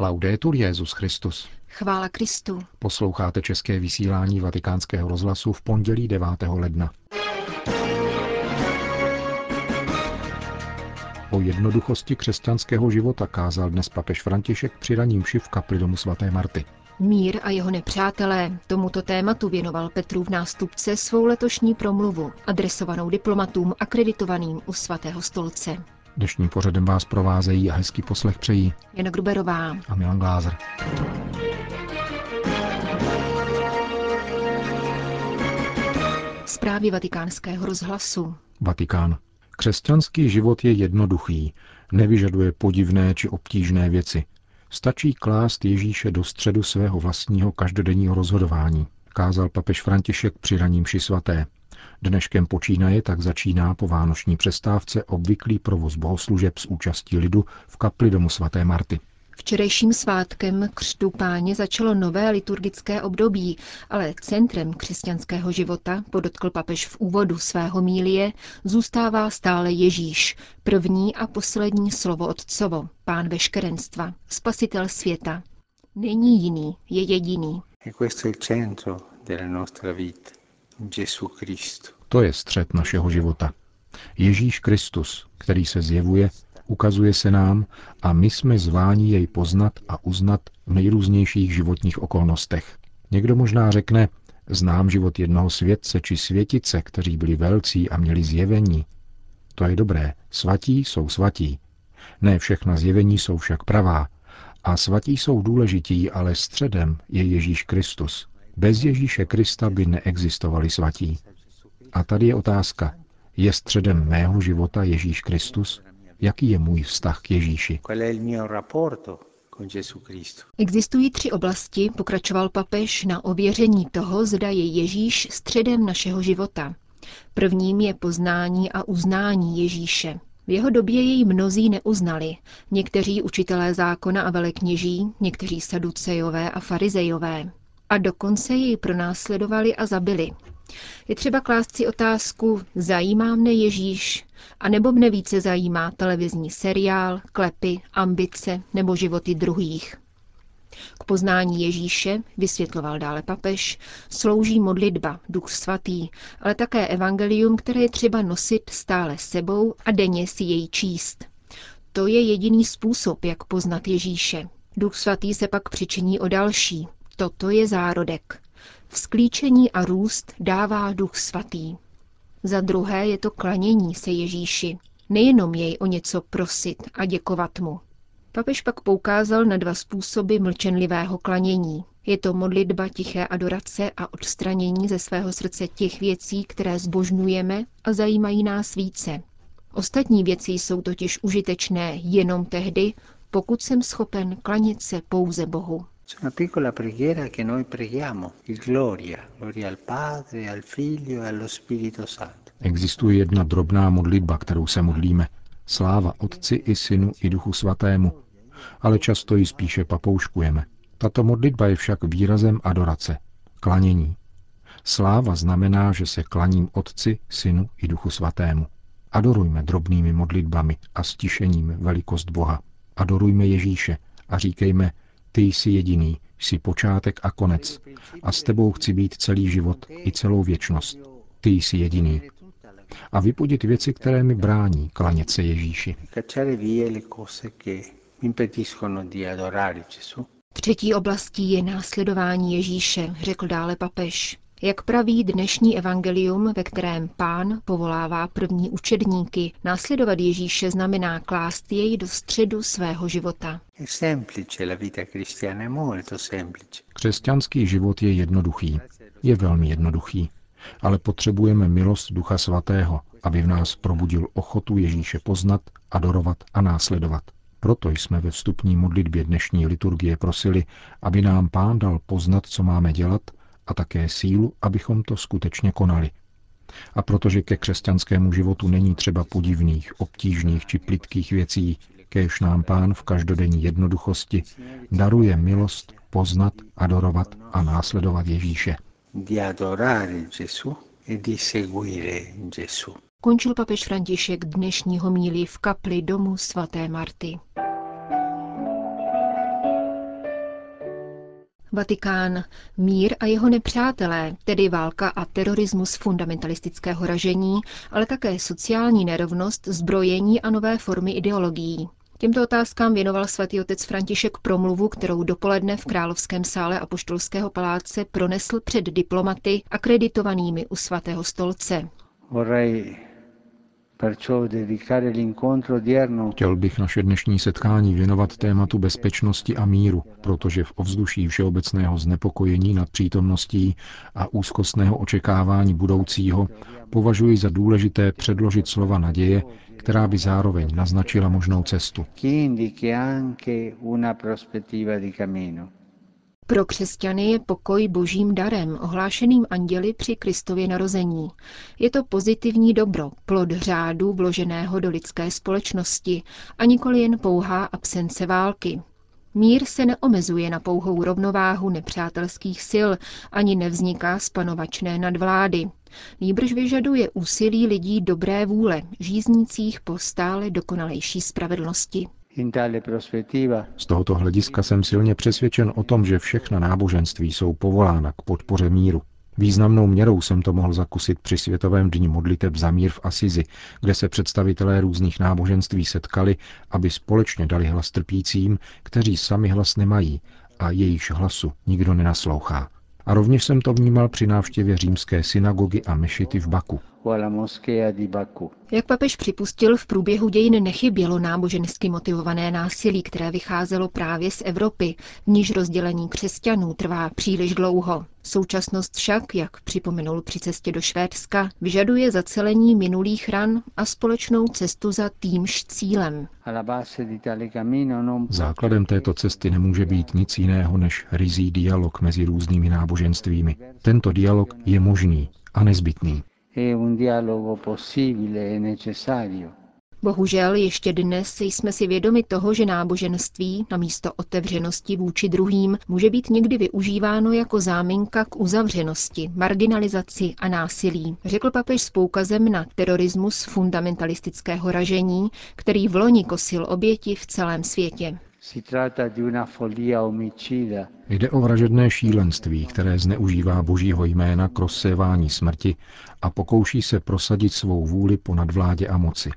Laudetur Jezus Christus. Chvála Kristu. Posloucháte české vysílání Vatikánského rozhlasu v pondělí 9. ledna. O jednoduchosti křesťanského života kázal dnes papež František při raním v kapli domu svaté Marty. Mír a jeho nepřátelé. Tomuto tématu věnoval v nástupce svou letošní promluvu, adresovanou diplomatům akreditovaným u svatého stolce. Dnešním pořadem vás provázejí a hezký poslech přejí Jana Gruberová a Milan Glázer. Zprávy vatikánského rozhlasu. Vatikán. Křesťanský život je jednoduchý, nevyžaduje podivné či obtížné věci. Stačí klást Ježíše do středu svého vlastního každodenního rozhodování, kázal papež František při raním svaté. Dneškem počínaje tak začíná po vánoční přestávce obvyklý provoz bohoslužeb s účastí lidu v kapli domu svaté Marty. Včerejším svátkem křtu páně začalo nové liturgické období, ale centrem křesťanského života, podotkl papež v úvodu svého mílie, zůstává stále Ježíš, první a poslední slovo Otcovo, pán veškerenstva, spasitel světa. Není jiný, je jediný. E to je střed našeho života. Ježíš Kristus, který se zjevuje, ukazuje se nám a my jsme zváni jej poznat a uznat v nejrůznějších životních okolnostech. Někdo možná řekne, znám život jednoho světce či světice, kteří byli velcí a měli zjevení. To je dobré, svatí jsou svatí. Ne všechna zjevení jsou však pravá. A svatí jsou důležití, ale středem je Ježíš Kristus. Bez Ježíše Krista by neexistovali svatí. A tady je otázka, je středem mého života Ježíš Kristus? Jaký je můj vztah k Ježíši? Existují tři oblasti, pokračoval papež, na ověření toho, zda je Ježíš středem našeho života. Prvním je poznání a uznání Ježíše. V jeho době jej mnozí neuznali. Někteří učitelé zákona a velekněží, někteří saducejové a farizejové. A dokonce jej pronásledovali a zabili. Je třeba klást si otázku, zajímá mne Ježíš, a nebo mne více zajímá televizní seriál, klepy, ambice nebo životy druhých. K poznání Ježíše, vysvětloval dále papež, slouží modlitba, duch svatý, ale také evangelium, které je třeba nosit stále sebou a denně si jej číst. To je jediný způsob, jak poznat Ježíše. Duch svatý se pak přičiní o další. Toto je zárodek. Vzklíčení a růst dává duch svatý. Za druhé je to klanění se Ježíši, nejenom jej o něco prosit a děkovat mu. Papež pak poukázal na dva způsoby mlčenlivého klanění. Je to modlitba tiché adorace a odstranění ze svého srdce těch věcí, které zbožňujeme a zajímají nás více. Ostatní věci jsou totiž užitečné jenom tehdy, pokud jsem schopen klanit se pouze Bohu. Una piccola preghiera che noi preghiamo, il gloria, gloria al Padre, al Figlio e allo Spirito Santo. Existuje jedna drobná modlitba, kterou se modlíme. Sláva Otci i Synu i Duchu Svatému. Ale často ji spíše papouškujeme. Tato modlitba je však výrazem adorace, klanění. Sláva znamená, že se klaním Otci, Synu i Duchu Svatému. Adorujme drobnými modlitbami a stišením velikost Boha. Adorujme Ježíše a říkejme, ty jsi jediný, jsi počátek a konec a s tebou chci být celý život i celou věčnost. Ty jsi jediný. A vypudit věci, které mi brání klanět se Ježíši. Třetí oblastí je následování Ježíše, řekl dále papež. Jak praví dnešní evangelium, ve kterém pán povolává první učedníky, následovat Ježíše znamená klást jej do středu svého života. Křesťanský život je jednoduchý. Je velmi jednoduchý. Ale potřebujeme milost Ducha Svatého, aby v nás probudil ochotu Ježíše poznat, adorovat a následovat. Proto jsme ve vstupní modlitbě dnešní liturgie prosili, aby nám Pán dal poznat, co máme dělat a také sílu, abychom to skutečně konali. A protože ke křesťanskému životu není třeba podivných, obtížných či plitkých věcí, kéž nám pán v každodenní jednoduchosti daruje milost poznat, adorovat a následovat Ježíše. E Končil papež František dnešního míli v kapli domu svaté Marty. Vatikán. Mír a jeho nepřátelé, tedy válka a terorismus fundamentalistického ražení, ale také sociální nerovnost, zbrojení a nové formy ideologií. Těmto otázkám věnoval svatý otec František promluvu, kterou dopoledne v Královském sále Apoštolského paláce pronesl před diplomaty akreditovanými u svatého stolce. Chtěl bych naše dnešní setkání věnovat tématu bezpečnosti a míru, protože v ovzduší všeobecného znepokojení nad přítomností a úzkostného očekávání budoucího považuji za důležité předložit slova naděje, která by zároveň naznačila možnou cestu. Pro křesťany je pokoj božím darem, ohlášeným anděli při Kristově narození. Je to pozitivní dobro, plod řádu vloženého do lidské společnosti a nikoli jen pouhá absence války. Mír se neomezuje na pouhou rovnováhu nepřátelských sil, ani nevzniká z panovačné nadvlády. Nýbrž vyžaduje úsilí lidí dobré vůle, žíznících po stále dokonalejší spravedlnosti. Z tohoto hlediska jsem silně přesvědčen o tom, že všechna náboženství jsou povolána k podpoře míru. Významnou měrou jsem to mohl zakusit při Světovém dní modliteb za mír v Asizi, kde se představitelé různých náboženství setkali, aby společně dali hlas trpícím, kteří sami hlas nemají a jejíž hlasu nikdo nenaslouchá. A rovněž jsem to vnímal při návštěvě římské synagogy a mešity v Baku. Jak papež připustil, v průběhu dějin nechybělo nábožensky motivované násilí, které vycházelo právě z Evropy, v níž rozdělení křesťanů trvá příliš dlouho. Současnost však, jak připomenul při cestě do Švédska, vyžaduje zacelení minulých ran a společnou cestu za týmž cílem. Základem této cesty nemůže být nic jiného než rizí dialog mezi různými náboženstvími. Tento dialog je možný a nezbytný. Bohužel ještě dnes jsme si vědomi toho, že náboženství na místo otevřenosti vůči druhým může být někdy využíváno jako záminka k uzavřenosti, marginalizaci a násilí, řekl papež s poukazem na terorismus fundamentalistického ražení, který v loni kosil oběti v celém světě. Jde o vražedné šílenství, které zneužívá božího jména k rozsévání smrti a pokouší se prosadit svou vůli po nadvládě a moci.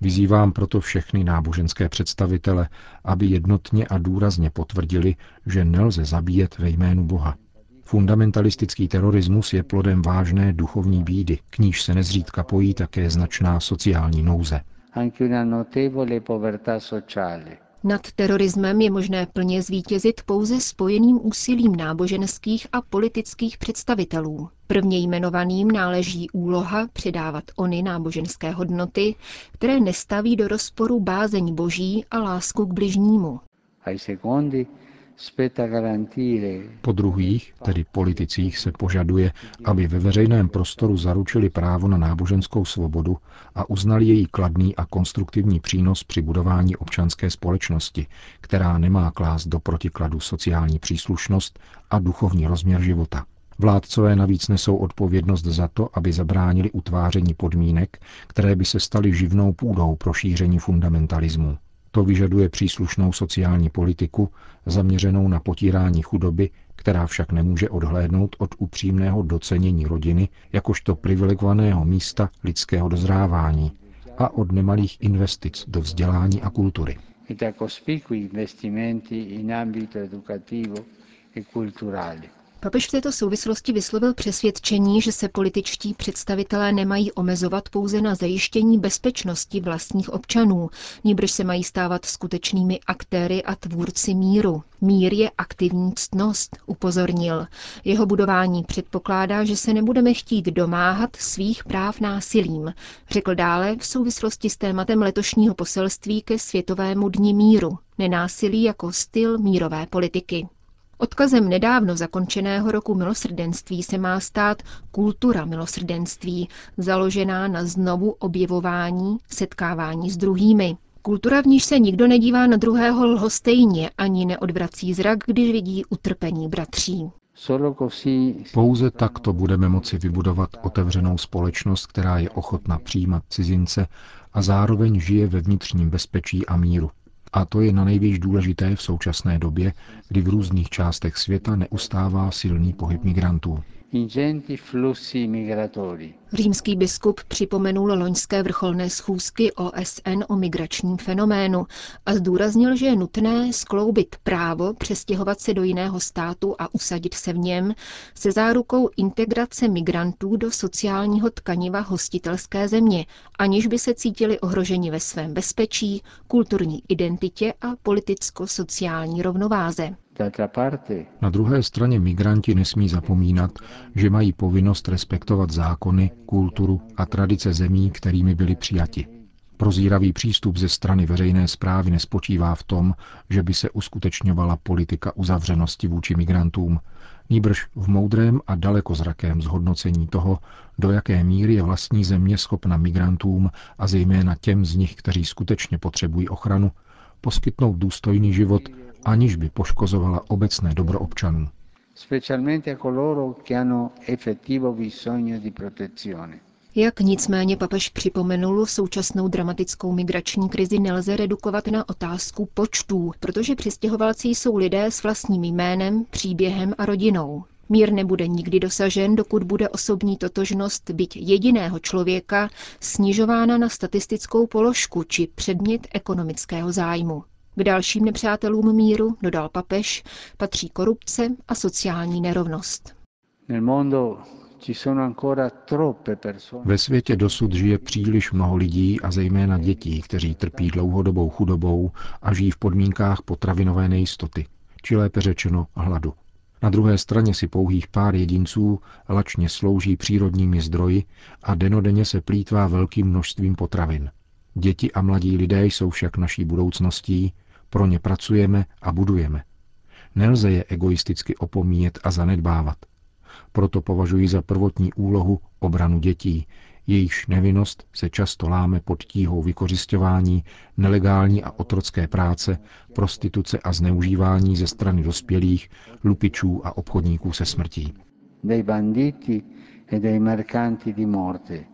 Vyzývám proto všechny náboženské představitele, aby jednotně a důrazně potvrdili, že nelze zabíjet ve jménu Boha. Fundamentalistický terorismus je plodem vážné duchovní bídy, k níž se nezřídka pojí také značná sociální nouze. Nad terorismem je možné plně zvítězit pouze spojeným úsilím náboženských a politických představitelů. Prvně jmenovaným náleží úloha předávat ony náboženské hodnoty, které nestaví do rozporu bázeň boží a lásku k bližnímu. Po druhých, tedy politicích, se požaduje, aby ve veřejném prostoru zaručili právo na náboženskou svobodu a uznali její kladný a konstruktivní přínos při budování občanské společnosti, která nemá klást do protikladu sociální příslušnost a duchovní rozměr života. Vládcové navíc nesou odpovědnost za to, aby zabránili utváření podmínek, které by se staly živnou půdou pro šíření fundamentalismu. To vyžaduje příslušnou sociální politiku zaměřenou na potírání chudoby, která však nemůže odhlédnout od upřímného docenění rodiny jakožto privilegovaného místa lidského dozrávání a od nemalých investic do vzdělání a kultury. E Papež v této souvislosti vyslovil přesvědčení, že se političtí představitelé nemají omezovat pouze na zajištění bezpečnosti vlastních občanů, níbrž se mají stávat skutečnými aktéry a tvůrci míru. Mír je aktivní ctnost, upozornil. Jeho budování předpokládá, že se nebudeme chtít domáhat svých práv násilím, řekl dále v souvislosti s tématem letošního poselství ke Světovému dni míru. Nenásilí jako styl mírové politiky. Odkazem nedávno zakončeného roku milosrdenství se má stát kultura milosrdenství, založená na znovu objevování, setkávání s druhými. Kultura, v níž se nikdo nedívá na druhého lhostejně ani neodvrací zrak, když vidí utrpení bratří. Pouze takto budeme moci vybudovat otevřenou společnost, která je ochotna přijímat cizince a zároveň žije ve vnitřním bezpečí a míru. A to je na nejvíc důležité v současné době, kdy v různých částech světa neustává silný pohyb migrantů. Římský biskup připomenul loňské vrcholné schůzky OSN o migračním fenoménu a zdůraznil, že je nutné skloubit právo přestěhovat se do jiného státu a usadit se v něm se zárukou integrace migrantů do sociálního tkaniva hostitelské země, aniž by se cítili ohroženi ve svém bezpečí, kulturní identitě a politicko-sociální rovnováze. Na druhé straně migranti nesmí zapomínat, že mají povinnost respektovat zákony, kulturu a tradice zemí, kterými byli přijati. Prozíravý přístup ze strany veřejné zprávy nespočívá v tom, že by se uskutečňovala politika uzavřenosti vůči migrantům, nýbrž v moudrém a dalekozrakém zhodnocení toho, do jaké míry je vlastní země schopna migrantům a zejména těm z nich, kteří skutečně potřebují ochranu, poskytnout důstojný život aniž by poškozovala obecné dobro občanů. Jak nicméně papež připomenul, současnou dramatickou migrační krizi nelze redukovat na otázku počtů, protože přistěhovalci jsou lidé s vlastním jménem, příběhem a rodinou. Mír nebude nikdy dosažen, dokud bude osobní totožnost byť jediného člověka snižována na statistickou položku či předmět ekonomického zájmu. K dalším nepřátelům míru, dodal papež, patří korupce a sociální nerovnost. Ve světě dosud žije příliš mnoho lidí a zejména dětí, kteří trpí dlouhodobou chudobou a žijí v podmínkách potravinové nejistoty, či lépe řečeno hladu. Na druhé straně si pouhých pár jedinců lačně slouží přírodními zdroji a denodenně se plítvá velkým množstvím potravin. Děti a mladí lidé jsou však naší budoucností pro ně pracujeme a budujeme. Nelze je egoisticky opomíjet a zanedbávat. Proto považuji za prvotní úlohu obranu dětí, jejichž nevinnost se často láme pod tíhou vykořišťování, nelegální a otrocké práce, prostituce a zneužívání ze strany dospělých, lupičů a obchodníků se smrtí. Dei banditi e dei mercanti di morte,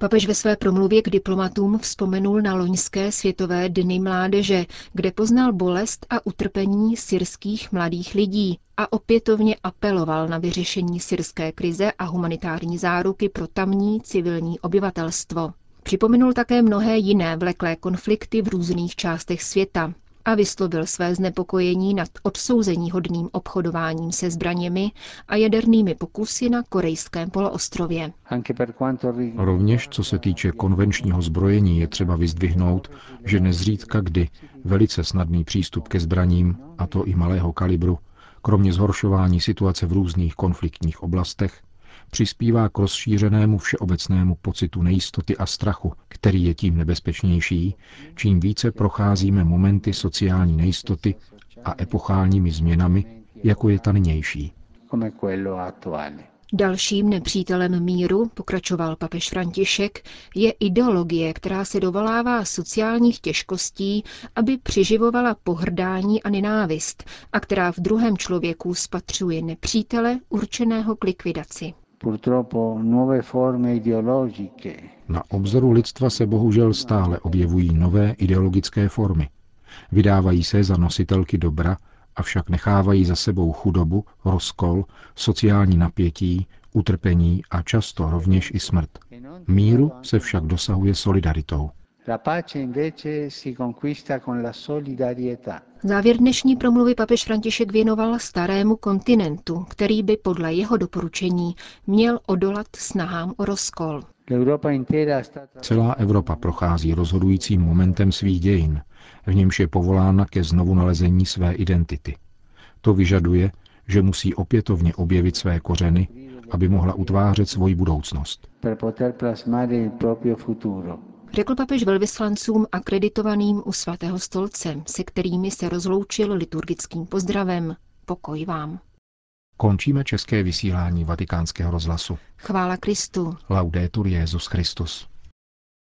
Papež ve své promluvě k diplomatům vzpomenul na loňské světové dny mládeže, kde poznal bolest a utrpení syrských mladých lidí a opětovně apeloval na vyřešení syrské krize a humanitární záruky pro tamní civilní obyvatelstvo. Připomenul také mnohé jiné vleklé konflikty v různých částech světa, a vyslovil své znepokojení nad odsouzení hodným obchodováním se zbraněmi a jadernými pokusy na korejském poloostrově. Rovněž co se týče konvenčního zbrojení je třeba vyzdvihnout, že nezřídka kdy velice snadný přístup ke zbraním, a to i malého kalibru, kromě zhoršování situace v různých konfliktních oblastech, přispívá k rozšířenému všeobecnému pocitu nejistoty a strachu, který je tím nebezpečnější, čím více procházíme momenty sociální nejistoty a epochálními změnami, jako je ta nynější. Dalším nepřítelem míru, pokračoval papež František, je ideologie, která se dovolává sociálních těžkostí, aby přiživovala pohrdání a nenávist a která v druhém člověku spatřuje nepřítele určeného k likvidaci. Na obzoru lidstva se bohužel stále objevují nové ideologické formy. Vydávají se za nositelky dobra, avšak nechávají za sebou chudobu, rozkol, sociální napětí, utrpení a často rovněž i smrt. Míru se však dosahuje solidaritou. Závěr dnešní promluvy papež František věnoval starému kontinentu, který by podle jeho doporučení měl odolat snahám o rozkol. Celá Evropa prochází rozhodujícím momentem svých dějin, v němž je povolána ke znovu nalezení své identity. To vyžaduje, že musí opětovně objevit své kořeny, aby mohla utvářet svoji budoucnost řekl papež velvyslancům akreditovaným u svatého stolce, se kterými se rozloučil liturgickým pozdravem. Pokoj vám. Končíme české vysílání vatikánského rozhlasu. Chvála Kristu. Laudetur Jezus Christus.